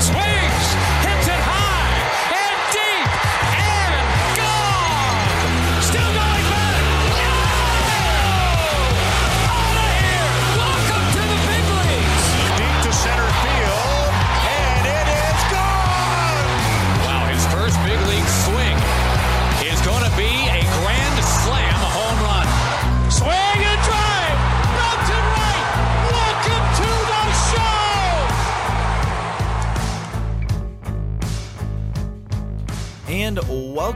Swings,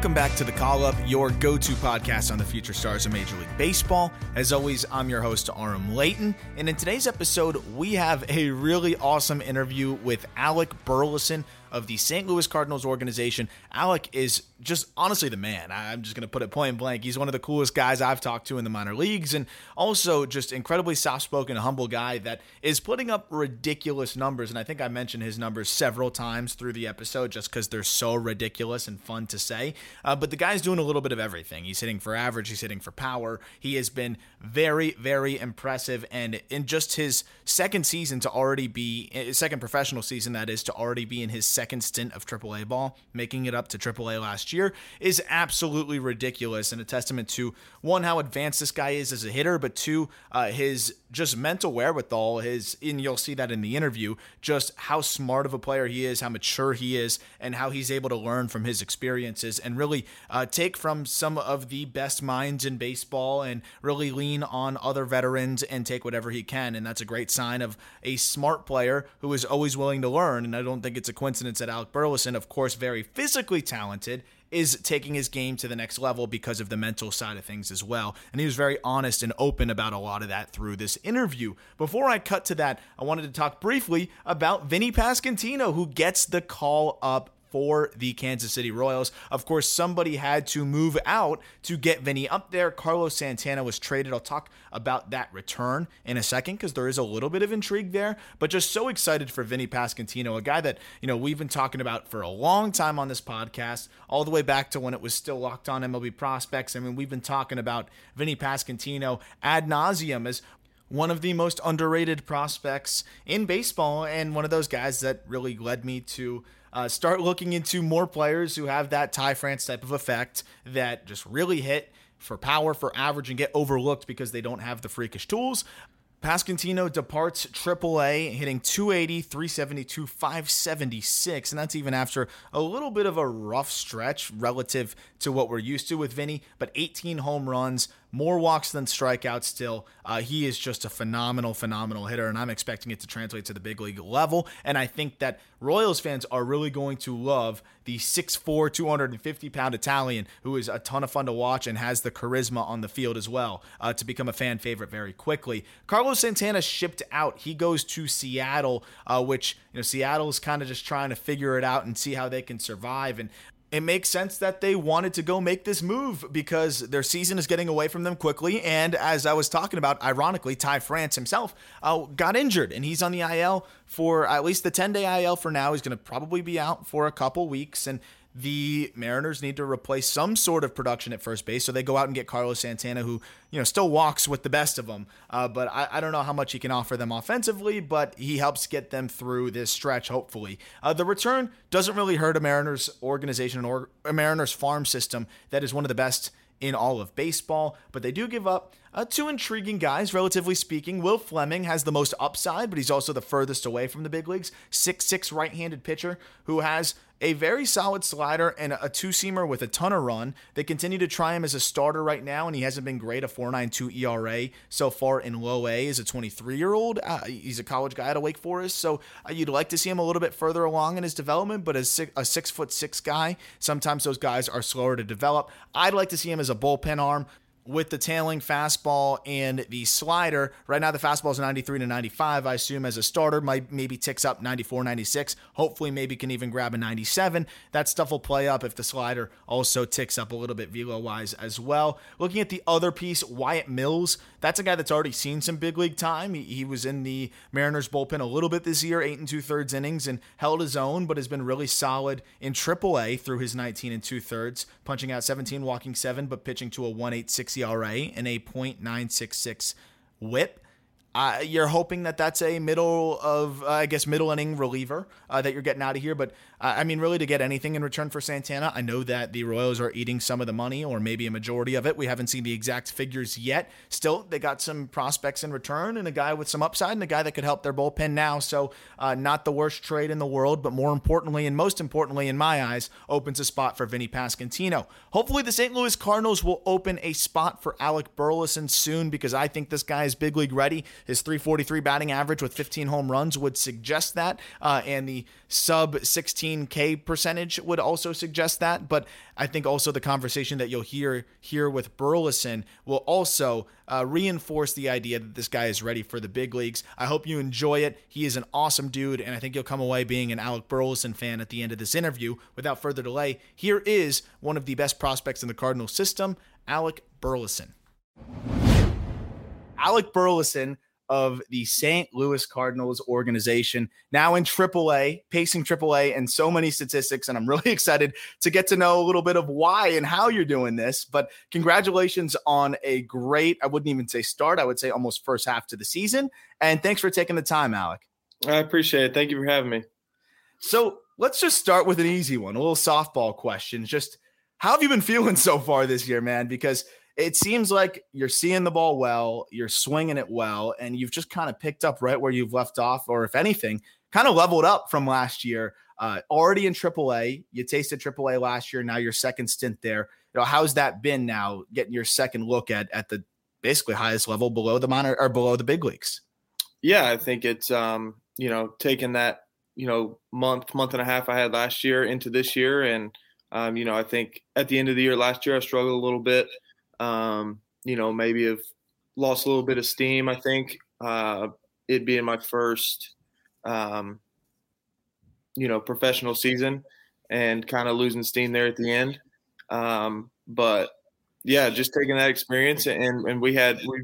welcome back to the Call Up, your go to podcast on the future stars of Major League Baseball. As always, I'm your host, Aram Leighton. And in today's episode, we have a really awesome interview with Alec Burleson of the St. Louis Cardinals organization. Alec is just honestly the man. I'm just going to put it point blank. He's one of the coolest guys I've talked to in the minor leagues and also just incredibly soft spoken, humble guy that is putting up ridiculous numbers. And I think I mentioned his numbers several times through the episode just because they're so ridiculous and fun to say. Uh, but the guy's doing a little bit of everything. He's hitting for average, he's hitting for power. He has been very, very impressive. And in just his second season to already be, his second professional season, that is, to already be in his second stint of AAA ball, making it up to AAA last year, is absolutely ridiculous and a testament to one, how advanced this guy is as a hitter, but two, uh, his just mental wherewithal, his, and you'll see that in the interview, just how smart of a player he is, how mature he is, and how he's able to learn from his experiences and really uh, take from some of the best minds in baseball and really lean on other veterans and take whatever he can. And that's a great sign of a smart player who is always willing to learn. And I don't think it's a coincidence that Alec Burleson, of course, very physically talented, is taking his game to the next level because of the mental side of things as well. And he was very honest and open about a lot of that through this interview. Before I cut to that, I wanted to talk briefly about Vinny Pasquantino, who gets the call up for the Kansas City Royals. Of course, somebody had to move out to get Vinny up there. Carlos Santana was traded. I'll talk about that return in a second because there is a little bit of intrigue there, but just so excited for Vinny Pasquantino, a guy that, you know, we've been talking about for a long time on this podcast, all the way back to when it was still locked on MLB prospects. I mean, we've been talking about Vinny Pasquantino ad nauseum as one of the most underrated prospects in baseball and one of those guys that really led me to uh, start looking into more players who have that Ty France type of effect that just really hit for power, for average, and get overlooked because they don't have the freakish tools. Pasquantino departs AAA, hitting 280, 372, 576, and that's even after a little bit of a rough stretch relative to what we're used to with Vinny, but 18 home runs, more walks than strikeouts still. Uh, he is just a phenomenal, phenomenal hitter, and I'm expecting it to translate to the big league level. And I think that Royals fans are really going to love the 6'4, 250 pound Italian who is a ton of fun to watch and has the charisma on the field as well uh, to become a fan favorite very quickly. Carlos Santana shipped out. He goes to Seattle, uh, which, you know, Seattle's kind of just trying to figure it out and see how they can survive. And it makes sense that they wanted to go make this move because their season is getting away from them quickly. And as I was talking about, ironically, Ty France himself uh, got injured and he's on the IL for at least the 10 day IL for now. He's going to probably be out for a couple weeks. And the Mariners need to replace some sort of production at first base, so they go out and get Carlos Santana, who you know still walks with the best of them. Uh, but I, I, don't know how much he can offer them offensively, but he helps get them through this stretch. Hopefully, uh, the return doesn't really hurt a Mariners organization or a Mariners farm system that is one of the best in all of baseball, but they do give up uh, two intriguing guys, relatively speaking. Will Fleming has the most upside, but he's also the furthest away from the big leagues. Six six right handed pitcher who has a very solid slider and a two seamer with a ton of run. They continue to try him as a starter right now, and he hasn't been great. A 4.92 ERA so far in low A as a 23 year old. Uh, he's a college guy out of Wake Forest, so uh, you'd like to see him a little bit further along in his development. But as a six foot six guy, sometimes those guys are slower to develop. I'd like to see him as a bullpen arm with the tailing fastball and the slider. Right now, the fastball is 93 to 95. I assume as a starter, might maybe ticks up 94, 96. Hopefully, maybe can even grab a 97. That stuff will play up if the slider also ticks up a little bit velo wise as well. Looking at the other piece, Wyatt Mills. That's a guy that's already seen some big league time. He, he was in the Mariners bullpen a little bit this year, eight and two thirds innings, and held his own, but has been really solid in AAA through his 19 and two thirds, punching out 17, walking seven, but pitching to a 186 ERA and a .966 WHIP. Uh, you're hoping that that's a middle of, uh, I guess, middle inning reliever uh, that you're getting out of here. But I mean, really, to get anything in return for Santana, I know that the Royals are eating some of the money or maybe a majority of it. We haven't seen the exact figures yet. Still, they got some prospects in return and a guy with some upside and a guy that could help their bullpen now. So, uh, not the worst trade in the world, but more importantly, and most importantly, in my eyes, opens a spot for Vinny Pasquantino. Hopefully, the St. Louis Cardinals will open a spot for Alec Burleson soon because I think this guy is big league ready. His 343 batting average with 15 home runs would suggest that. Uh, and the sub 16K percentage would also suggest that. But I think also the conversation that you'll hear here with Burleson will also uh, reinforce the idea that this guy is ready for the big leagues. I hope you enjoy it. He is an awesome dude, and I think you'll come away being an Alec Burleson fan at the end of this interview. Without further delay, here is one of the best prospects in the Cardinal system, Alec Burleson. Alec Burleson of the St. Louis Cardinals organization, now in AAA, pacing AAA, and so many statistics. And I'm really excited to get to know a little bit of why and how you're doing this. But congratulations on a great, I wouldn't even say start, I would say almost first half to the season. And thanks for taking the time, Alec. I appreciate it. Thank you for having me. So let's just start with an easy one, a little softball question. Just how have you been feeling so far this year, man? Because it seems like you're seeing the ball well, you're swinging it well, and you've just kind of picked up right where you've left off, or if anything, kind of leveled up from last year. Uh, already in AAA, you tasted AAA last year. Now your second stint there. You know, how's that been now? Getting your second look at at the basically highest level below the minor or below the big leagues. Yeah, I think it's um, you know taking that you know month month and a half I had last year into this year, and um, you know I think at the end of the year last year I struggled a little bit um, you know, maybe have lost a little bit of steam. I think uh, it being my first, um, you know, professional season and kind of losing steam there at the end. Um, but yeah, just taking that experience and and we had we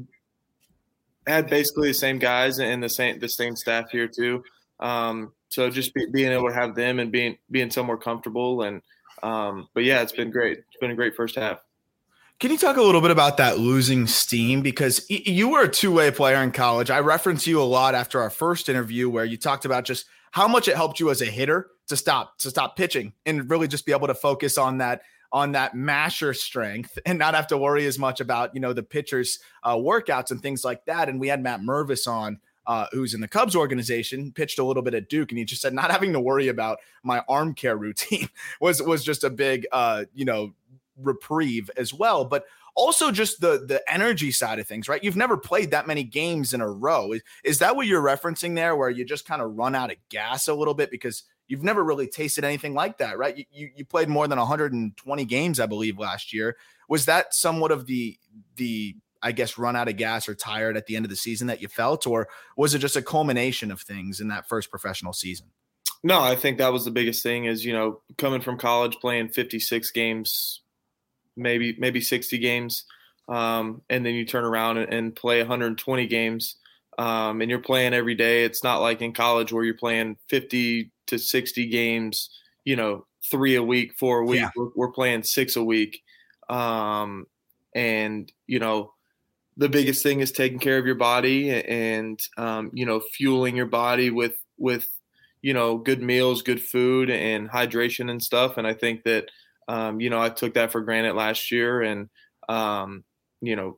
had basically the same guys and the same the same staff here too. Um, so just be, being able to have them and being being somewhere comfortable and um, but yeah, it's been great. It's been a great first half. Can you talk a little bit about that losing steam? Because you were a two way player in college. I referenced you a lot after our first interview where you talked about just how much it helped you as a hitter to stop to stop pitching and really just be able to focus on that on that masher strength and not have to worry as much about you know the pitchers uh, workouts and things like that. And we had Matt Mervis on. Uh, who's in the Cubs organization, pitched a little bit at Duke, and he just said not having to worry about my arm care routine was was just a big, uh, you know, reprieve as well. But also just the the energy side of things, right? You've never played that many games in a row. Is, is that what you're referencing there, where you just kind of run out of gas a little bit because you've never really tasted anything like that, right? You, you, you played more than 120 games, I believe, last year. Was that somewhat of the the I guess run out of gas or tired at the end of the season that you felt, or was it just a culmination of things in that first professional season? No, I think that was the biggest thing. Is you know coming from college, playing 56 games maybe maybe 60 games, um, and then you turn around and, and play 120 games, um, and you're playing every day. It's not like in college where you're playing 50 to 60 games, you know, three a week, four a week. Yeah. We're, we're, playing six a week, um, and you know, the biggest thing is taking care of your body and um, you know fueling your body with with you know good meals, good food, and hydration and stuff. And I think that um, you know, I took that for granted last year, and um, you know,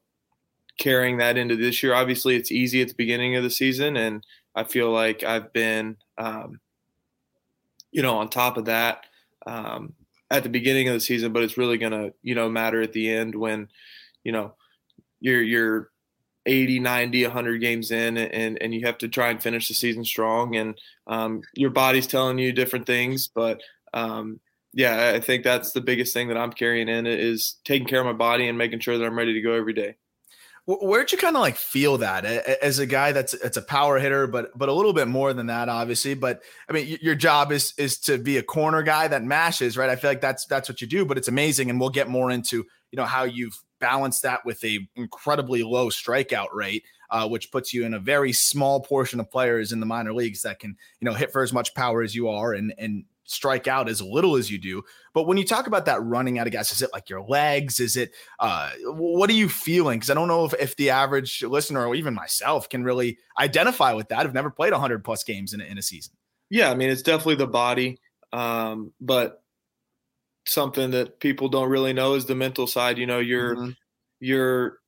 carrying that into this year. Obviously, it's easy at the beginning of the season, and I feel like I've been, um, you know, on top of that um, at the beginning of the season. But it's really going to, you know, matter at the end when, you know, you're you're 80, 90, 100 games in, and and you have to try and finish the season strong, and um, your body's telling you different things, but um, yeah, I think that's the biggest thing that I'm carrying in is taking care of my body and making sure that I'm ready to go every day. Where'd you kind of like feel that as a guy that's it's a power hitter, but but a little bit more than that, obviously. But I mean, your job is is to be a corner guy that mashes, right? I feel like that's that's what you do, but it's amazing, and we'll get more into you know how you've balanced that with a incredibly low strikeout rate, uh, which puts you in a very small portion of players in the minor leagues that can you know hit for as much power as you are, and and strike out as little as you do. But when you talk about that running out of gas, is it like your legs? Is it uh, what are you feeling? Because I don't know if, if the average listener or even myself can really identify with that. I've never played 100 plus games in a, in a season. Yeah, I mean it's definitely the body, um, but something that people don't really know is the mental side. You know, you're mm-hmm. you're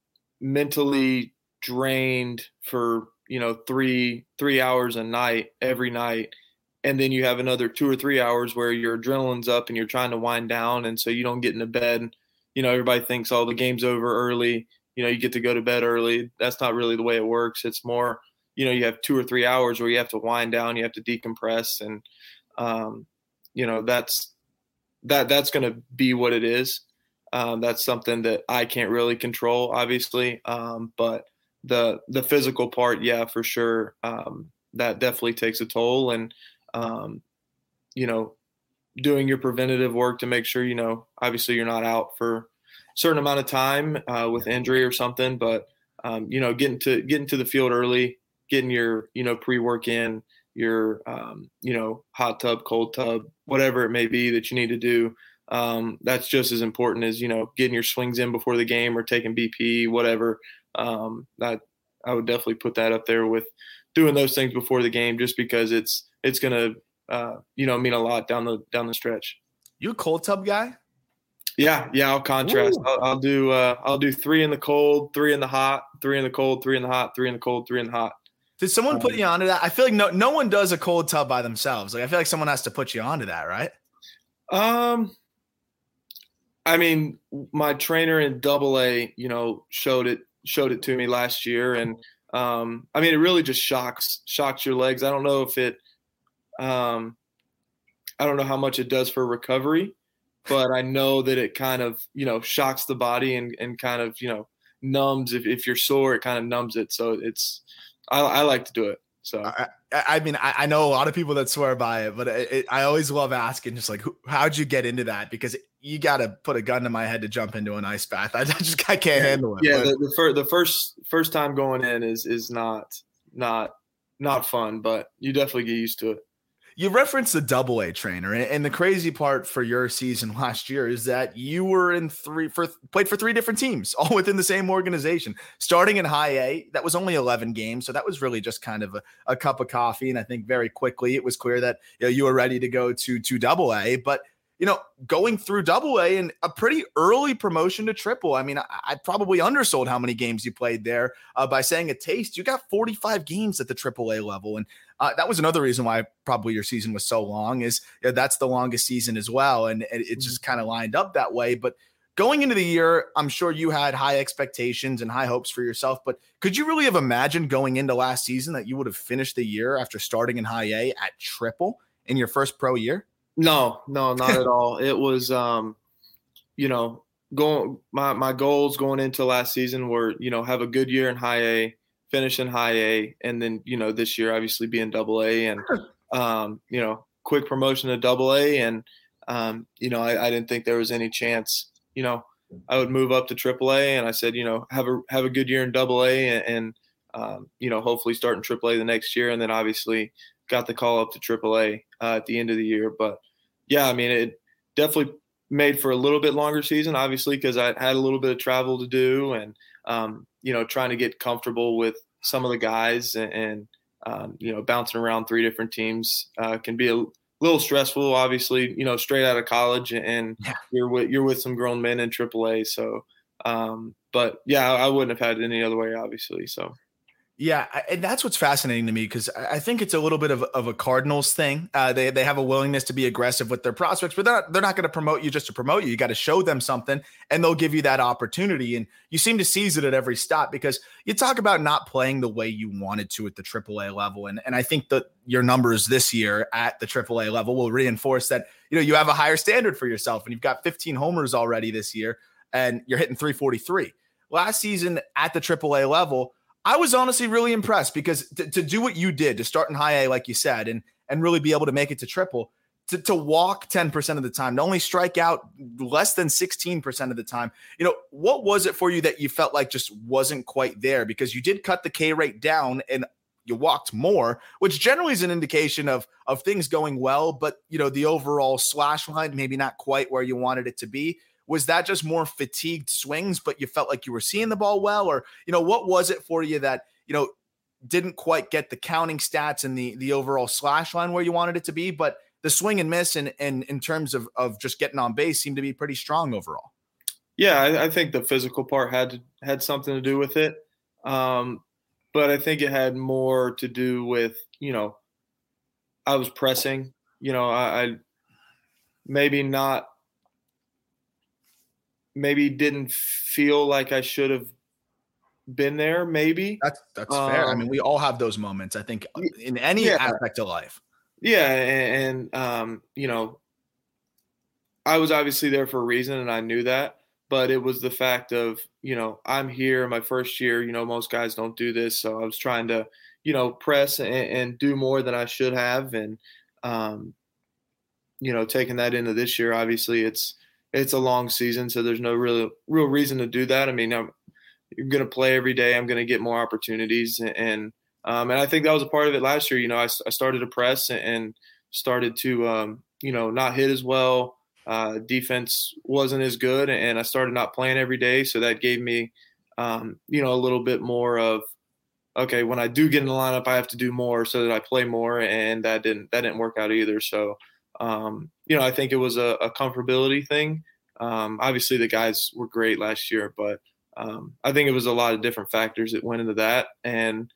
mentally drained for you know three three hours a night every night and then you have another two or three hours where your adrenaline's up and you're trying to wind down and so you don't get into bed. You know everybody thinks oh the game's over early. You know you get to go to bed early. That's not really the way it works. It's more you know you have two or three hours where you have to wind down you have to decompress and um, you know that's that that's going to be what it is. Um, that's something that i can't really control obviously um, but the the physical part yeah for sure um, that definitely takes a toll and um, you know, doing your preventative work to make sure, you know, obviously you're not out for a certain amount of time uh, with injury or something, but, um, you know, getting to, getting to the field early, getting your, you know, pre-work in, your, um, you know, hot tub, cold tub, whatever it may be that you need to do. Um, that's just as important as, you know, getting your swings in before the game or taking BP, whatever. Um, that I would definitely put that up there with doing those things before the game, just because it's, it's gonna uh, you know mean a lot down the down the stretch. You a cold tub guy? Yeah, yeah. I'll contrast. I'll, I'll, do uh, I'll do three in the cold, three in the hot, three in the cold, three in the hot, three in the cold, three in the hot. Did someone um, put you onto that? I feel like no no one does a cold tub by themselves. Like I feel like someone has to put you onto that, right? Um, I mean, my trainer in Double A, you know, showed it showed it to me last year, and um, I mean, it really just shocks shocks your legs. I don't know if it um, I don't know how much it does for recovery, but I know that it kind of, you know, shocks the body and, and kind of, you know, numbs. If, if you're sore, it kind of numbs it. So it's, I, I like to do it. So I, I mean, I, I, know a lot of people that swear by it, but it, it, I always love asking, just like, who, how'd you get into that? Because you got to put a gun to my head to jump into an ice bath. I just I can't handle it. Yeah, the, the, fir- the first first time going in is is not not not fun, but you definitely get used to it. You referenced the double A trainer, and the crazy part for your season last year is that you were in three for played for three different teams, all within the same organization. Starting in high A, that was only 11 games, so that was really just kind of a, a cup of coffee. And I think very quickly it was clear that you, know, you were ready to go to to double A. But you know, going through double A and a pretty early promotion to triple. I mean, I, I probably undersold how many games you played there uh, by saying a taste. You got 45 games at the triple A level. And uh, that was another reason why probably your season was so long is you know, that's the longest season as well. And, and it just mm-hmm. kind of lined up that way. But going into the year, I'm sure you had high expectations and high hopes for yourself, but could you really have imagined going into last season that you would have finished the year after starting in high A at triple in your first pro year? No, no, not at all. It was, um, you know, going my my goals going into last season were, you know, have a good year in high A, finish in high A, and then you know this year obviously being double A, and um, you know, quick promotion to double A, and um, you know, I, I didn't think there was any chance, you know, I would move up to triple A, and I said, you know, have a have a good year in double A, and, and um, you know, hopefully start in triple A the next year, and then obviously got the call up to AAA uh, at the end of the year. But yeah, I mean, it definitely made for a little bit longer season, obviously, because I had a little bit of travel to do and, um, you know, trying to get comfortable with some of the guys and, and um, you know, bouncing around three different teams uh, can be a little stressful, obviously, you know, straight out of college and yeah. you're with, you're with some grown men in AAA. So, um, but yeah, I wouldn't have had it any other way, obviously. So yeah, and that's what's fascinating to me because I think it's a little bit of, of a Cardinals thing. Uh, they they have a willingness to be aggressive with their prospects, but they're not, they're not going to promote you just to promote you. You got to show them something, and they'll give you that opportunity. And you seem to seize it at every stop because you talk about not playing the way you wanted to at the AAA level, and and I think that your numbers this year at the AAA level will reinforce that you know you have a higher standard for yourself, and you've got 15 homers already this year, and you're hitting 343. Last season at the AAA level I was honestly really impressed because to, to, do what you did, to start in high A, like you said, and and really be able to make it to triple, to, to walk 10% of the time, to only strike out less than 16% of the time. You know, what was it for you that you felt like just wasn't quite there? Because you did cut the K rate down and you walked more, which generally is an indication of of things going well, but you know, the overall slash line maybe not quite where you wanted it to be. Was that just more fatigued swings, but you felt like you were seeing the ball well? Or, you know, what was it for you that, you know, didn't quite get the counting stats and the the overall slash line where you wanted it to be, but the swing and miss and and in terms of of just getting on base seemed to be pretty strong overall. Yeah, I, I think the physical part had had something to do with it, um, but I think it had more to do with you know I was pressing. You know, I, I maybe not maybe didn't feel like I should have been there. Maybe that's that's um, fair. I mean, um, we all have those moments. I think in any yeah. aspect of life. Yeah, and, and um, you know, I was obviously there for a reason, and I knew that. But it was the fact of you know I'm here my first year. You know, most guys don't do this, so I was trying to you know press and, and do more than I should have, and um, you know, taking that into this year, obviously it's it's a long season, so there's no real real reason to do that. I mean, I'm going to play every day. I'm going to get more opportunities, and um, and I think that was a part of it last year. You know, I, I started to press and started to um, you know not hit as well. Uh, defense wasn't as good, and I started not playing every day, so that gave me um, you know a little bit more of okay when I do get in the lineup, I have to do more so that I play more, and that didn't that didn't work out either. So um, you know, I think it was a, a comfortability thing. Um, obviously, the guys were great last year, but um, I think it was a lot of different factors that went into that. And,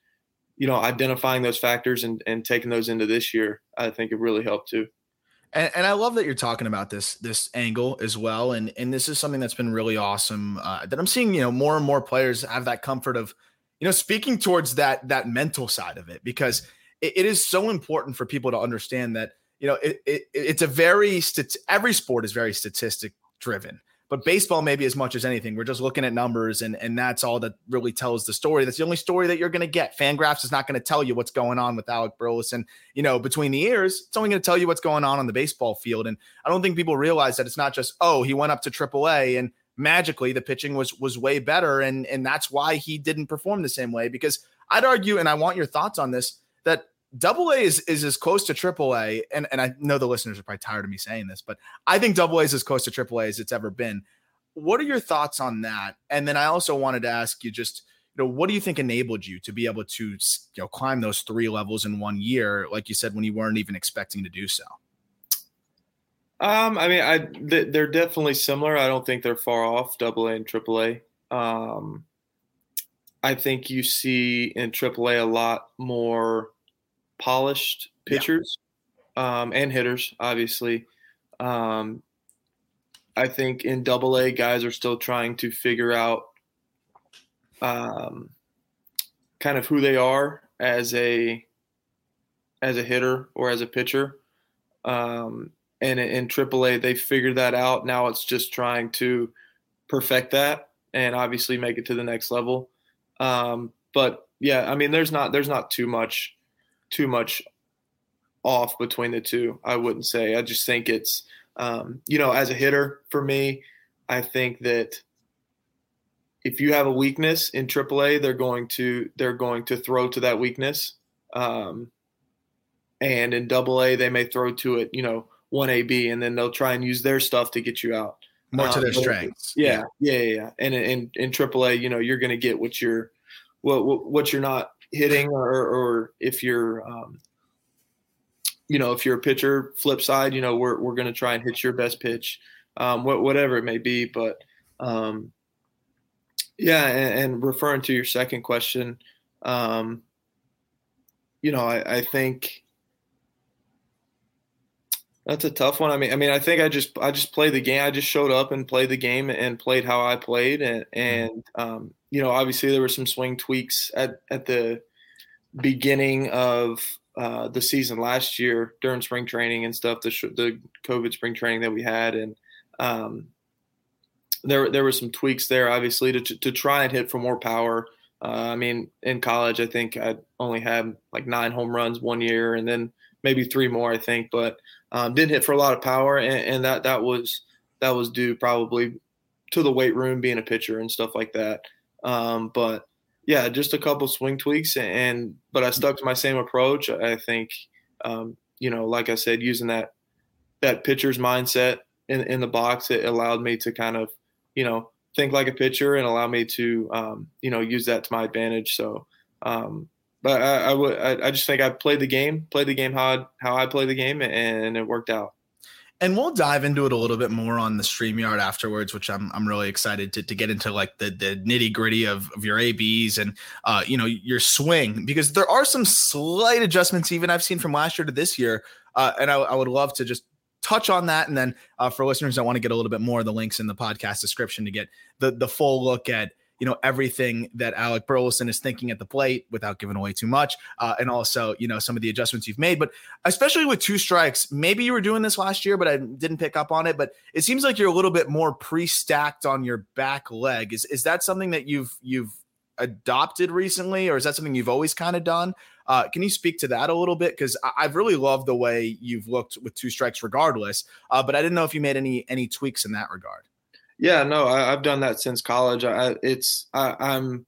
you know, identifying those factors and, and taking those into this year, I think it really helped too. And, and, I love that you're talking about this this angle as well, and and this is something that's been really awesome. Uh, that I'm seeing, you know, more and more players have that comfort of, you know, speaking towards that that mental side of it because it, it is so important for people to understand that you know, it, it it's a very every sport is very statistic driven, but baseball maybe as much as anything, we're just looking at numbers, and and that's all that really tells the story. That's the only story that you're going to get. Fangraphs is not going to tell you what's going on with Alec Burleson. You know, between the ears, it's only going to tell you what's going on on the baseball field. And I don't think people realize that it's not just oh he went up to AAA and magically the pitching was was way better, and and that's why he didn't perform the same way. Because I'd argue, and I want your thoughts on this, that double A is, is as close to triple A. And, and I know the listeners are probably tired of me saying this, but I think double A is as close to triple A as it's ever been. What are your thoughts on that? And then I also wanted to ask you just, you know, what do you think enabled you to be able to, you know, climb those three levels in one year, like you said, when you weren't even expecting to do so? Um, I mean, I they're definitely similar. I don't think they're far off, double A and triple A. Um, I think you see in AAA a lot more polished pitchers yeah. um, and hitters, obviously. Um, I think in Double A, guys are still trying to figure out um, kind of who they are as a as a hitter or as a pitcher. Um, and in AAA, they figured that out. Now it's just trying to perfect that and obviously make it to the next level. Um, but yeah, I mean, there's not there's not too much too much off between the two. I wouldn't say. I just think it's, um, you know, as a hitter for me, I think that if you have a weakness in AAA, they're going to they're going to throw to that weakness. Um, and in Double A, they may throw to it, you know, one AB, and then they'll try and use their stuff to get you out. More um, to their strengths. Yeah, yeah, yeah, yeah. And in in AAA, you know, you're going to get what you're what what you're not hitting or, or if you're um, you know if you're a pitcher flip side you know we're, we're going to try and hit your best pitch um, whatever it may be but um, Yeah, and, and referring to your second question, um, you know, I, I think that's a tough one. I mean, I mean, I think I just I just played the game. I just showed up and played the game and played how I played, and mm-hmm. and um, you know, obviously there were some swing tweaks at at the beginning of uh, the season last year during spring training and stuff, the the COVID spring training that we had, and um, there there were some tweaks there, obviously, to to try and hit for more power. Uh, I mean, in college, I think I only had like nine home runs one year, and then maybe three more, I think, but um, didn't hit for a lot of power, and, and, that that was that was due probably to the weight room being a pitcher and stuff like that. Um, but yeah, just a couple swing tweaks, and but I stuck to my same approach. I think um, you know, like I said, using that that pitcher's mindset in in the box, it allowed me to kind of you know think like a pitcher and allow me to um, you know use that to my advantage. So um, but I, I would I, I, just think I played the game, played the game how I, how I play the game, and it worked out. And we'll dive into it a little bit more on the StreamYard afterwards, which I'm I'm really excited to, to get into like the, the nitty gritty of, of your ABs and uh you know your swing because there are some slight adjustments even I've seen from last year to this year. Uh, and I, I would love to just touch on that. And then uh, for listeners that want to get a little bit more, of the links in the podcast description to get the the full look at you know everything that Alec Burleson is thinking at the plate without giving away too much, uh, and also you know some of the adjustments you've made. But especially with two strikes, maybe you were doing this last year, but I didn't pick up on it. But it seems like you're a little bit more pre-stacked on your back leg. Is is that something that you've you've adopted recently, or is that something you've always kind of done? Uh, can you speak to that a little bit? Because I've really loved the way you've looked with two strikes, regardless. Uh, but I didn't know if you made any any tweaks in that regard. Yeah, no, I, have done that since college. I, it's I, I'm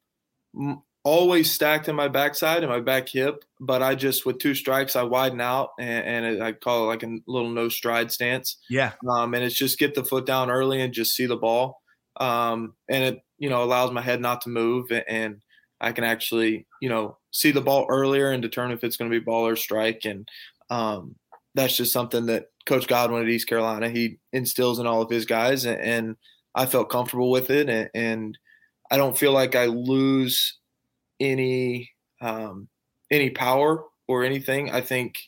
always stacked in my backside and my back hip, but I just with two strikes I widen out and, and I call it like a little no stride stance. Yeah, um, and it's just get the foot down early and just see the ball, um, and it you know allows my head not to move and I can actually you know see the ball earlier and determine if it's going to be ball or strike, and um, that's just something that Coach Godwin at East Carolina he instills in all of his guys and, and I felt comfortable with it, and, and I don't feel like I lose any um, any power or anything. I think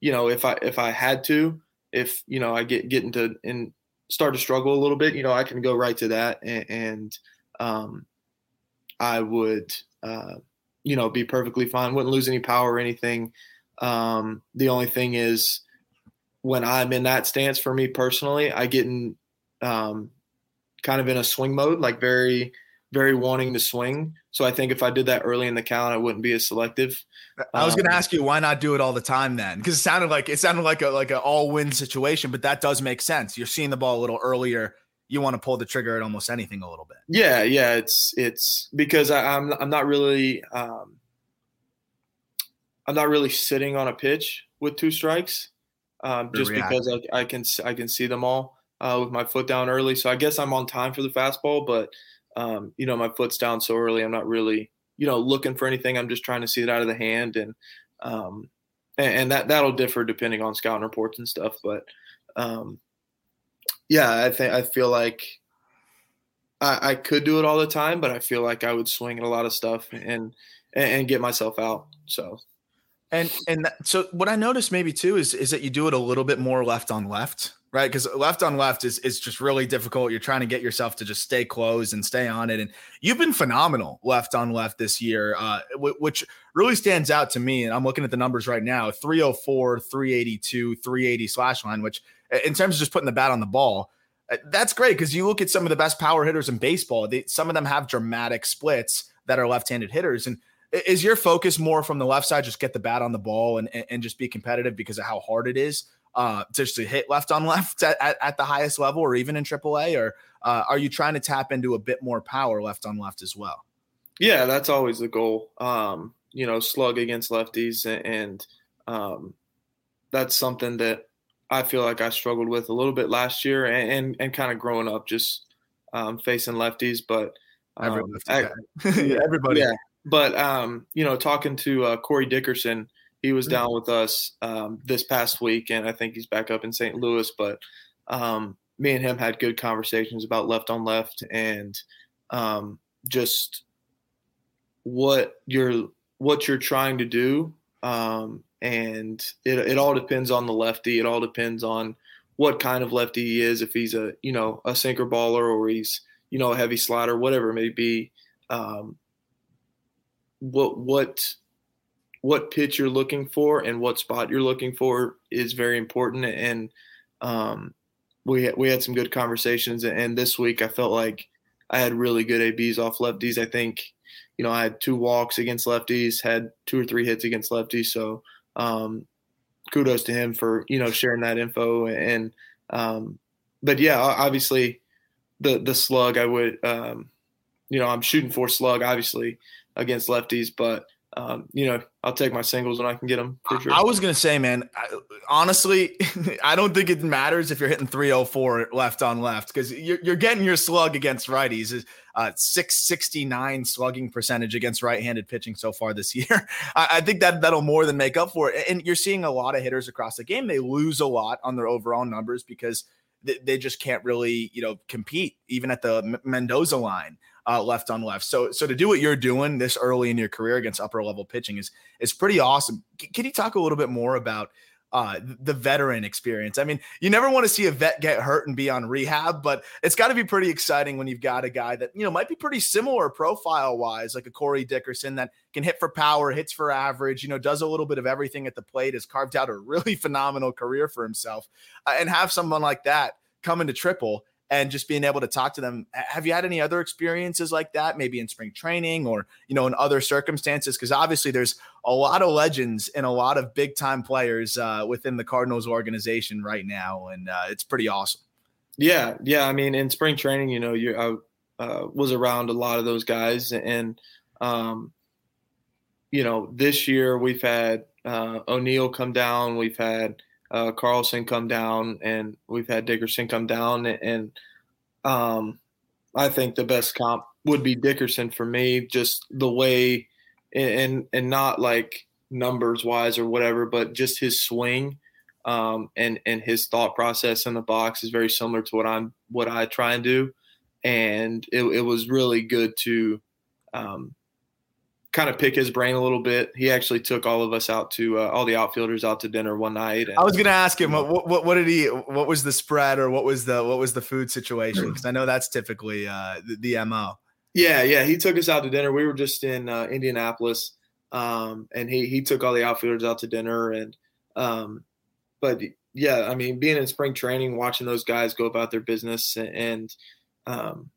you know if I if I had to, if you know I get get into and start to struggle a little bit, you know I can go right to that, and, and um, I would uh, you know be perfectly fine. Wouldn't lose any power or anything. Um, the only thing is when I'm in that stance for me personally, I get in um, kind of in a swing mode, like very, very wanting to swing. So I think if I did that early in the count, I wouldn't be as selective. I was um, going to ask you why not do it all the time then, because it sounded like it sounded like a like an all win situation, but that does make sense. You're seeing the ball a little earlier. You want to pull the trigger at almost anything a little bit. Yeah, yeah. It's it's because I, am I'm, I'm not really um, I'm not really sitting on a pitch with two strikes, um, just because I, I can I can see them all uh, with my foot down early. So I guess I'm on time for the fastball, but um, you know my foot's down so early. I'm not really you know looking for anything. I'm just trying to see it out of the hand, and um, and, and that that'll differ depending on scouting reports and stuff. But um, yeah, I think I feel like I, I could do it all the time, but I feel like I would swing at a lot of stuff and and, get myself out. So and and that, so what I noticed maybe too is is that you do it a little bit more left on left right? Because left on left is is just really difficult. You're trying to get yourself to just stay close and stay on it. And you've been phenomenal left on left this year, uh, w- which really stands out to me. And I'm looking at the numbers right now 304, 382, 380 slash line, which in terms of just putting the bat on the ball, uh, that's great because you look at some of the best power hitters in baseball. They, some of them have dramatic splits that are left-handed hitters, and is your focus more from the left side, just get the bat on the ball and, and just be competitive because of how hard it is, uh, just to hit left on left at, at, at, the highest level or even in AAA? Or uh, are you trying to tap into a bit more power left on left as well? Yeah, that's always the goal. Um, you know, slug against lefties, and um, that's something that I feel like I struggled with a little bit last year, and and, and kind of growing up, just um, facing lefties. But um, I, yeah, everybody, yeah. But um, you know, talking to uh, Corey Dickerson he was mm-hmm. down with us um, this past week, and I think he's back up in St. Louis. But um, me and him had good conversations about left on left, and um, just what you're what you're trying to do, um, and it it all depends on the lefty. It all depends on what kind of lefty he is. If he's a you know a sinker baller or he's you know a heavy slider, whatever it may be. Um, what what what pitch you're looking for and what spot you're looking for is very important. And um, we we had some good conversations. And this week I felt like I had really good ABs off lefties. I think you know I had two walks against lefties, had two or three hits against lefties. So um, kudos to him for you know sharing that info. And um, but yeah, obviously the the slug I would um, you know I'm shooting for slug obviously against lefties, but um, you know, I'll take my singles when I can get them. Sure. I was gonna say, man, I, honestly, I don't think it matters if you're hitting 304 left on left because you're, you're getting your slug against righties. Uh, 669 slugging percentage against right-handed pitching so far this year. I, I think that that'll more than make up for it. And you're seeing a lot of hitters across the game. They lose a lot on their overall numbers because they, they just can't really, you know, compete even at the Mendoza line uh, left on left. So so to do what you're doing this early in your career against upper level pitching is is pretty awesome. C- can you talk a little bit more about uh, the veteran experience. I mean, you never want to see a vet get hurt and be on rehab, but it's got to be pretty exciting when you've got a guy that, you know, might be pretty similar profile wise, like a Corey Dickerson that can hit for power, hits for average, you know, does a little bit of everything at the plate, has carved out a really phenomenal career for himself, uh, and have someone like that come into triple and just being able to talk to them. Have you had any other experiences like that, maybe in spring training or, you know, in other circumstances? Because obviously there's a lot of legends and a lot of big time players uh, within the Cardinals organization right now. And uh, it's pretty awesome. Yeah. Yeah. I mean, in spring training, you know, you I uh, was around a lot of those guys. And, um, you know, this year we've had uh, O'Neill come down. We've had, uh, Carlson come down, and we've had Dickerson come down, and um, I think the best comp would be Dickerson for me, just the way, and and not like numbers wise or whatever, but just his swing, um, and and his thought process in the box is very similar to what I'm what I try and do, and it, it was really good to um, kind of pick his brain a little bit. He actually took all of us out to uh, all the outfielders out to dinner one night. And, I was going to ask him what, what, what did he what was the spread or what was the what was the food situation because I know that's typically uh, the, the, mo. Yeah, yeah, he took us out to dinner. We were just in uh, Indianapolis, um, and he he took all the outfielders out to dinner and um, but yeah, I mean, being in spring training, watching those guys go about their business and, and um,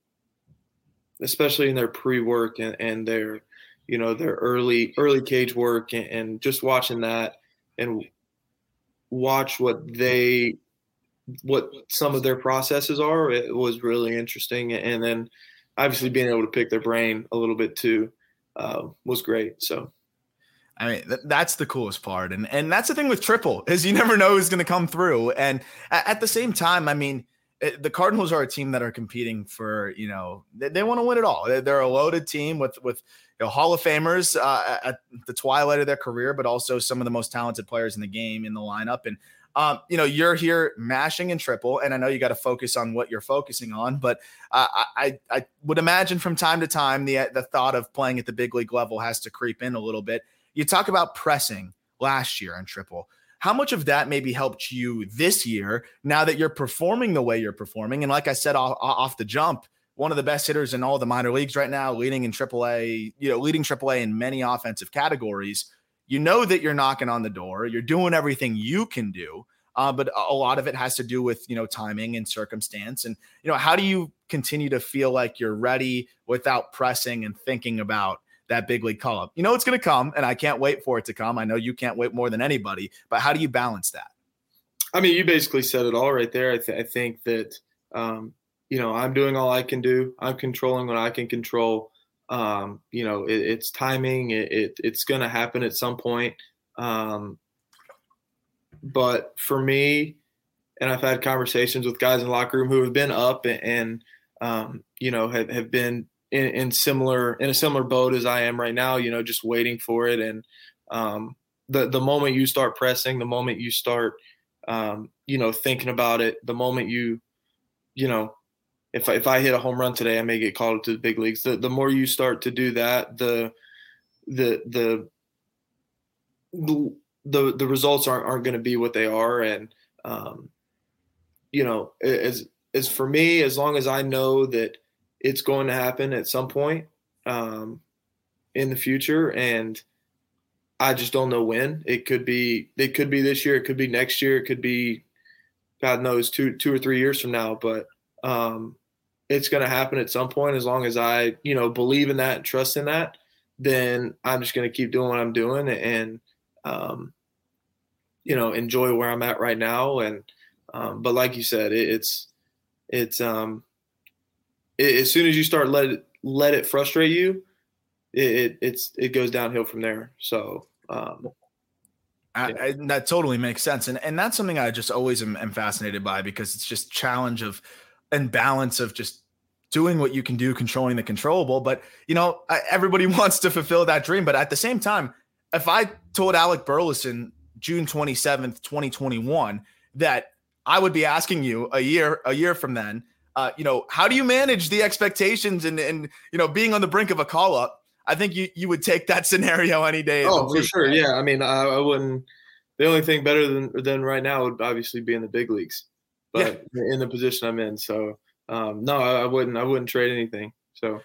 especially in their pre-work and, and their you know their early early cage work and, and just watching that and watch what they what some of their processes are it was really interesting and then obviously being able to pick their brain a little bit too uh, was great so I mean, th- that's the coolest part. And and that's the thing with triple is you never know who's going to come through. And at, the same time, I mean, the Cardinals are a team that are competing for, you know, they, they want to win it all. They're, a loaded team with with know, Hall of Famers uh, at the twilight of their career, but also some of the most talented players in the game in the lineup. And um, you know, you're here mashing and triple, and I know you got to focus on what you're focusing on, but uh, I I would imagine from time to time the the thought of playing at the big league level has to creep in a little bit. You talk about pressing last year in triple. How much of that maybe helped you this year now that you're performing the way you're performing? And like I said off, off the jump, one of the best hitters in all the minor leagues right now, leading in AAA, you know, leading AAA in many offensive categories. You know that you're knocking on the door. You're doing everything you can do. Uh, but a lot of it has to do with you know timing and circumstance and you know how do you continue to feel like you're ready without pressing and thinking about that big league call up you know it's going to come and i can't wait for it to come i know you can't wait more than anybody but how do you balance that i mean you basically said it all right there i, th- I think that um, you know, I'm doing all I can do. I'm controlling what I can control. Um, you know, it, it's timing. It, it it's going to happen at some point. Um, but for me, and I've had conversations with guys in the locker room who have been up and, and um, you know, have, have been in, in, similar in a similar boat as I am right now. You know, just waiting for it. And um, the the moment you start pressing, the moment you start, um, you know, thinking about it, the moment you, you know, if if I hit a home run today, I may get called up to the big leagues. The the more you start to do that, the the the the the results aren't aren't going to be what they are, and um, you know, as as for me, as long as I know that it's going to happen at some point um, in the future, and I just don't know when. It could be it could be this year, it could be next year, it could be God knows two two or three years from now, but um, it's going to happen at some point. As long as I you know believe in that and trust in that, then I'm just going to keep doing what I'm doing and um, you know enjoy where I'm at right now. And um, but like you said, it, it's it's um, it, as soon as you start let it let it frustrate you, it, it it's it goes downhill from there. So um, I, I, that totally makes sense, and and that's something I just always am, am, fascinated by because it's just challenge of and balance of just doing what you can do, controlling the controllable. But you know, everybody wants to fulfill that dream, but at the same time, if I told Alec Burleson June twenty seventh, twenty twenty one, that I would be asking you a year a year from then, uh, you know, how do you manage the expectations and and you know being on the brink of a call up? I think you you would take that scenario any day. Oh, for sure. Yeah. I mean, I, I, wouldn't. The only thing better than than right now would obviously be in the big leagues, but yeah. in the position I'm in. So um, no, I, I wouldn't. I wouldn't trade anything. So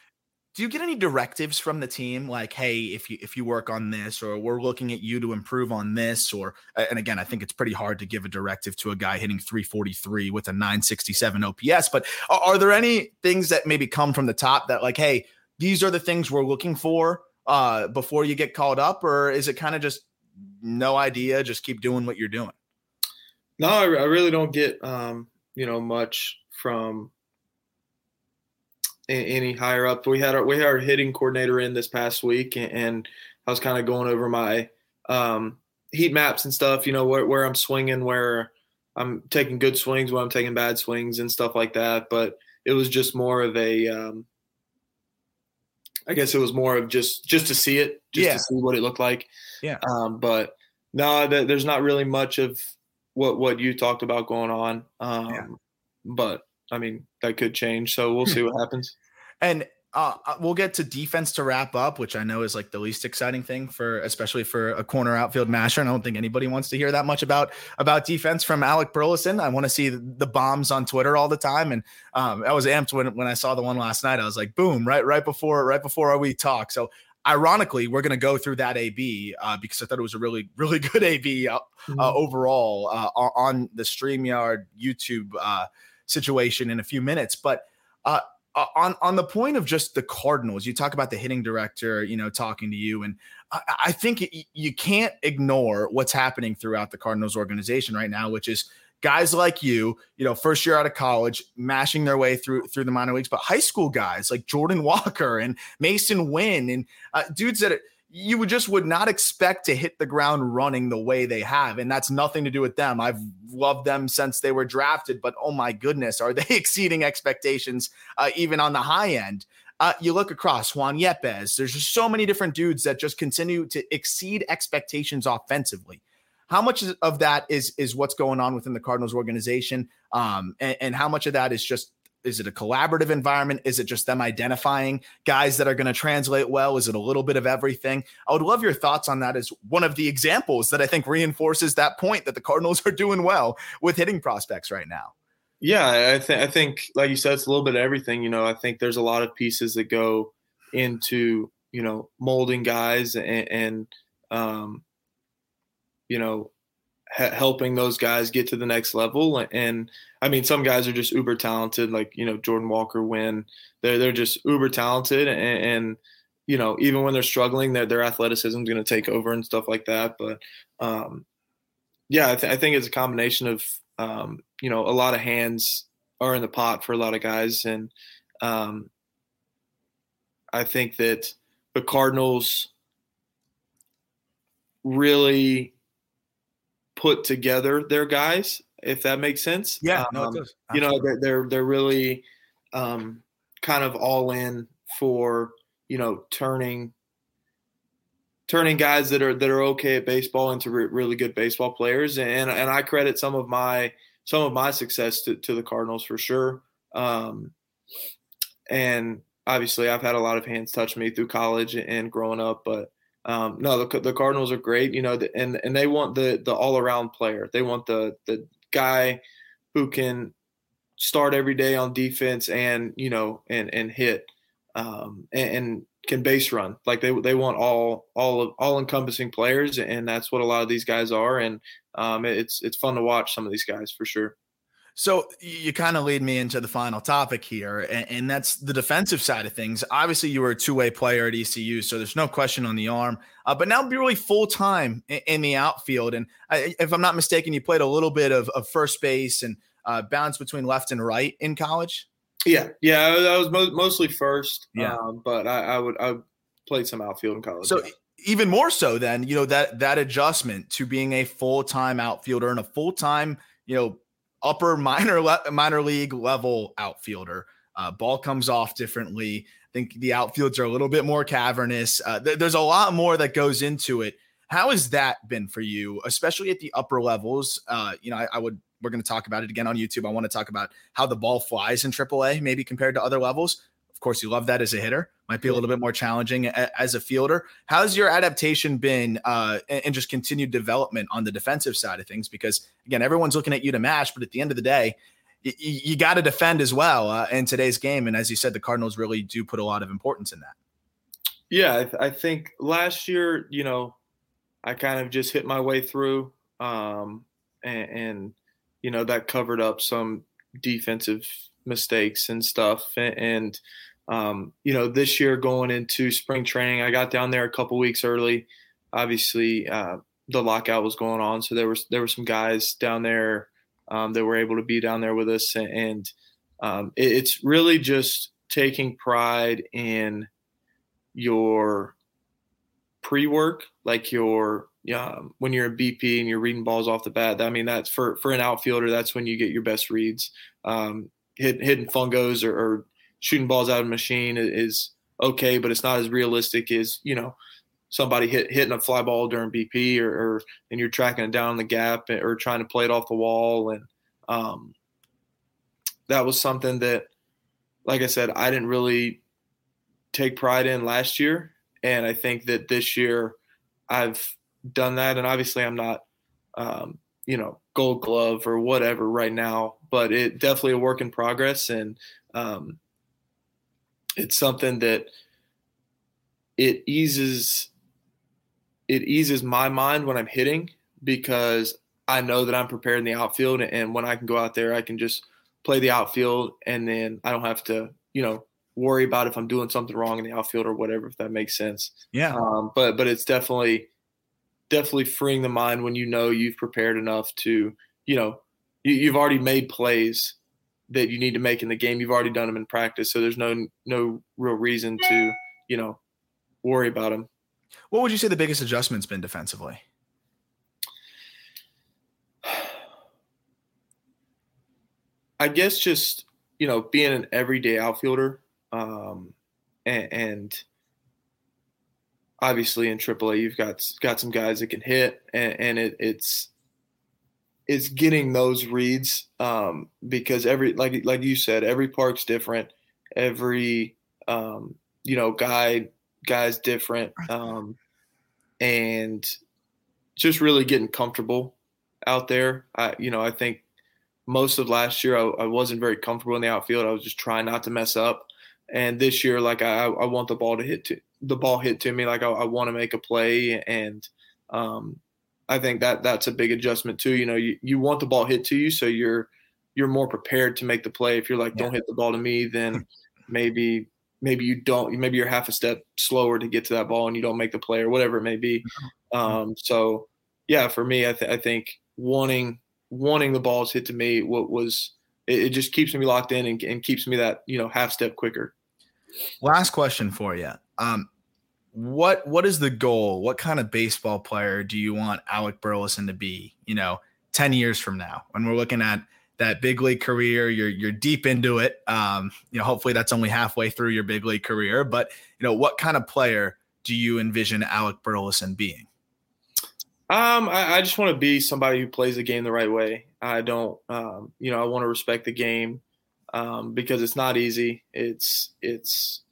do you get any directives from the team? Like hey if you if you work on this or we're looking at you to improve on this or and again i think it's pretty hard to give a directive to a guy hitting 343 with a 967 ops but are there any things that maybe come from the top that like hey these are the things we're looking for uh before you get called up or is it kind of just no idea just keep doing what you're doing? No i, I really don't get um you know much from any higher up. We had our we had our hitting coordinator in this past week, and, and I was kind of going over my um, heat maps and stuff. You know where where I'm swinging, where I'm taking good swings, where I'm taking bad swings, and stuff like that. But it was just more of a, um, I guess it was more of just just to see it, just yeah. to see what it looked like. Yeah. Um, but no, there's not really much of what what you talked about going on. Um, yeah. But I mean, that could change. So we'll see what happens. And uh, uh, we'll get to defense to wrap up, which I know is like the least exciting thing for, especially for a corner outfield masher. And I don't think anybody wants to hear that much about about defense from Alec Burleson. I want to see the bombs on Twitter all the time, and um, I was amped when when I saw the one last night. I was like, boom, right right before right before we talk. So ironically, we're going to go through that AB uh, because I thought it was a really, really good AB uh, mm-hmm. uh, overall uh, on the StreamYard YouTube uh, situation in a few minutes. But uh, uh, on on the point of just the Cardinals, you talk about the hitting director, you know, talking to you, and I, I think it, you can't ignore what's happening throughout the Cardinals organization right now, which is guys like you, you know, first year out of college, mashing their way through through the minor leagues, but high school guys like Jordan Walker and Mason Winn and uh, dudes that. Are, you would just would not expect to hit the ground running the way they have and that's nothing to do with them. I've loved them since they were drafted but oh my goodness are they exceeding expectations uh, even on the high end? Uh, you look across Juan Yepez, There's just so many different dudes that just continue to exceed expectations offensively. How much of that is is what's going on within the Cardinals organization, um, and, and how much of that is just is it a collaborative environment? Is it just them identifying guys that are going to translate well? Is it a little bit of everything? I would love your thoughts on that as one of the examples that I think reinforces that point that the Cardinals are doing well with hitting prospects right now. Yeah, I think I think like you said, it's a little bit of everything. You know, I think there's a lot of pieces that go into you know molding guys and, and um, you know helping those guys get to the next level. And I mean, some guys are just uber talented, like you know Jordan Walker. When they're they're just uber talented, and, and you know even when they're struggling, their their athleticism is going to take over and stuff like that. But um, yeah, I, th- I, think it's a combination of um, you know a lot of hands are in the pot for a lot of guys, and um, I think that the Cardinals really put together their guys, if that makes sense. Yeah, no, um, You know, they're they're, they're really um, kind of all in for you know turning turning guys that are that are okay at baseball into re- really good baseball players, and and I credit some of my some of my success to, to the Cardinals for sure. Um, and obviously I've had a lot of hands touch me through college and growing up, but um, no, the, the Cardinals are great, you know, and and they want the the all around player. They want the the guy who can start every day on defense and you know and and hit um, and, and, can base run. Like they they want all all of all encompassing players, and that's what a lot of these guys are. And um, it's it's fun to watch some of these guys for sure. So you kind of lead me into the final topic here, and, and, that's the defensive side of things. Obviously, you were a two-way player at ECU, so there's no question on the arm. Uh, but now be really full time in, in, the outfield, and I, if I'm not mistaken, you played a little bit of, of first base and uh, bounce between left and right in college. Yeah, yeah, I was mo- mostly first. Yeah, um, but I, I, would I played some outfield in college. So. Even more so then you know that that adjustment to being a full-time outfielder and a full-time you know upper minor le- minor league level outfielder. Uh, ball comes off differently. I think the outfields are a little bit more cavernous. Uh, th- there's a lot more that goes into it. How has that been for you, especially at the upper levels? Uh, you know, I, I would. We're going to talk about it again on YouTube. I want to talk about how the ball flies in AAA, maybe compared to other levels. Of course, you love that as a hitter. Might be a little bit more challenging as a fielder. How's your adaptation been uh, and just continued development on the defensive side of things? Because again, everyone's looking at you to match, but at the end of the day, you, you got to defend as well uh, in today's game. And as you said, the Cardinals really do put a lot of importance in that. Yeah, I, th- I think last year, you know, I kind of just hit my way through, um, and, and you know that covered up some defensive mistakes and stuff, and, and um, you know, this year going into spring training, I got down there a couple weeks early. Obviously, uh, the lockout was going on, so there was there were some guys down there um, that were able to be down there with us, and, and um, it, it's really just taking pride in your pre-work, like your um, when you're a BP and you're reading balls off the bat. I mean, that's for for an outfielder. That's when you get your best reads. Um, hit, hitting fungos or, or shooting balls out of a machine is okay, but it's not as realistic as you know somebody hit, hitting a fly ball during BP or, or and you're tracking it down the gap or trying to play it off the wall. And um, that was something that like I said I didn't really take pride in last year. And I think that this year I've done that. And obviously I'm not um, you know gold glove or whatever right now but it definitely a work in progress and um, it's something that it eases it eases my mind when I'm hitting because I know that I'm prepared in the outfield and when I can go out there I can just play the outfield and then I don't have to, you know, worry about if I'm doing something wrong in the outfield or whatever if that makes sense. Yeah. Um, but but it's definitely definitely freeing the mind when you know you've prepared enough to, you know, you, you've already made plays that you need to make in the game. You've already done them in practice, so there's no no real reason to you know worry about them. What would you say the biggest adjustment's been defensively? I guess just you know being an everyday outfielder, um, and, and, obviously in AAA you've got got some guys that can hit, and, and it, it's is getting those reads um, because every like like you said, every park's different. Every um, you know guy guy's different, um, and just really getting comfortable out there. I you know I think most of last year I, I, wasn't very comfortable in the outfield. I was just trying not to mess up. And this year, like I, I want the ball to hit to the ball hit to me. Like I, I want to make a play, and um, I think that that's a big adjustment too. You know, you, you want the ball hit to you, so you're you're more prepared to make the play. If you're like, yeah. don't hit the ball to me, then maybe maybe you don't. Maybe you're half a step slower to get to that ball, and you don't make the play, or whatever it may be. Um, so, yeah, for me, I, th- I think wanting wanting the balls hit to me, what was it, it just keeps me locked in and, and keeps me that you know half step quicker. Last question for you. Um, what what is the goal? What kind of baseball player do you want Alec Burleson to be? You know, ten years from now, when we're looking at that big league career, you're you're deep into it. Um, you know, hopefully that's only halfway through your big league career. But you know, what kind of player do you envision Alec Burleson being? Um, I, I just want to be somebody who plays the game the right way. I don't, um, you know, I want to respect the game. um, because it's not easy. It's it's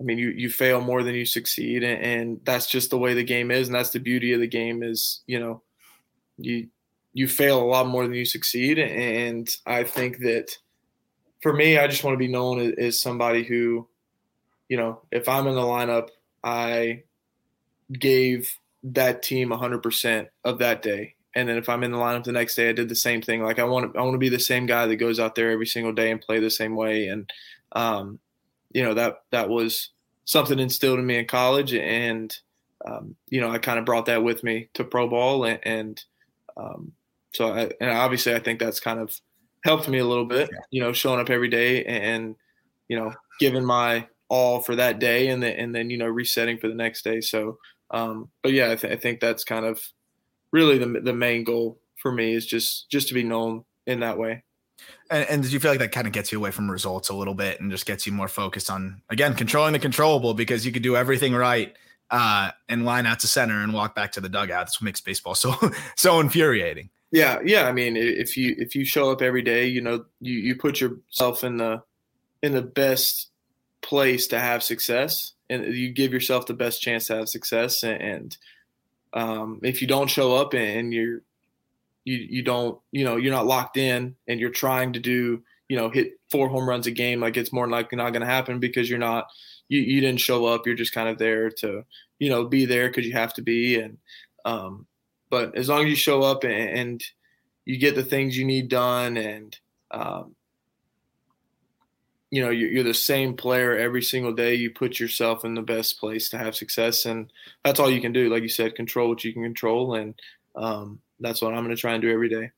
I mean, you you fail more than you succeed, and, and, that's just the way the game is, and that's the beauty of the game is you know, you you fail a lot more than you succeed, and I think that for me, I just want to be known as, somebody who, you know, if I'm in the lineup, I gave that team 100% of that day. And then if I'm in the lineup the next day, I did the same thing. Like I want to, I want to be the same guy that goes out there every single day and play the same way. And, um, you know, that, that was something instilled in me in college. And, um, you know, I kind of brought that with me to pro ball. And, and um, so, I, and obviously I think that's kind of helped me a little bit, you know, showing up every day and, you know, giving my all for that day and then, and then, you know, resetting for the next day. So, um, but yeah, I, th- I think that's kind of really the the main goal for me is just just to be known in that way. And, and do you feel like that kind of gets you away from results a little bit and just gets you more focused on again controlling the controllable because you could do everything right uh, and line out to center and walk back to the dugout. That's what makes baseball so so infuriating. Yeah, yeah. I mean, if you if you show up every day, you know, you you put yourself in the in the best place to have success and you give yourself the best chance to have success. And, and um, if you don't show up and you're you you don't you know you're not locked in and you're trying to do you know hit four home runs a game, like it's more likely not going to happen because you're not you you didn't show up. You're just kind of there to you know be there because you have to be. And um, but as long as you show up and, and you get the things you need done and um, you know you're, you're, the same player every single day you put yourself in the best place to have success and that's all you can do like you said control what you can control and um, that's what i'm going to try and do every day.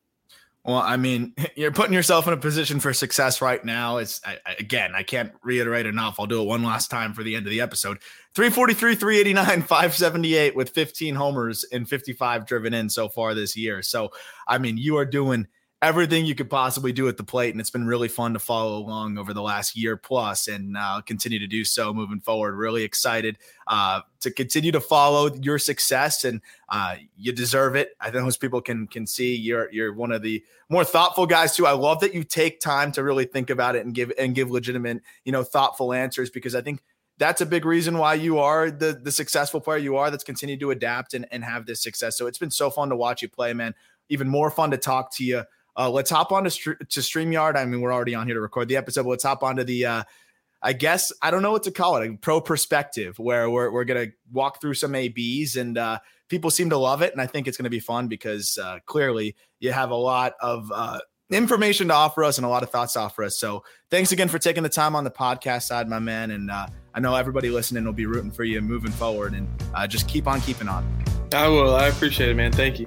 Well i mean you're putting yourself in a position for success right now. It's I, again i can't reiterate enough. I'll do it one last time for the end of the episode. 343 389 578 with 15 homers and 55 driven in so far this year. So i mean you are doing – everything you could possibly do at the plate. And it's been really fun to follow along over the last year plus and uh, continue to do so moving forward. Really excited uh, to continue to follow your success and uh, you deserve it. I think most people can can see you're you're one of the more thoughtful guys too. I love that you take time to really think about it and give and give legitimate, you know, thoughtful answers because I think that's a big reason why you are the the successful player you are that's continued to adapt and, and have this success. So it's been so fun to watch you play, man. Even more fun to talk to you uh, let's hop on to, to StreamYard. I mean, we're already on here to record the episode. But let's hop onto the, uh, I guess, I don't know what to call it, a pro perspective, where we're, we're going to walk through some ABs and uh, people seem to love it. And I think it's going to be fun because uh, clearly you have a lot of uh, information to offer us and a lot of thoughts to offer us. So thanks again for taking the time on the podcast side, my man. And uh, I know everybody listening will be rooting for you moving forward and uh, just keep on keeping on. I will. I appreciate it, man. Thank you.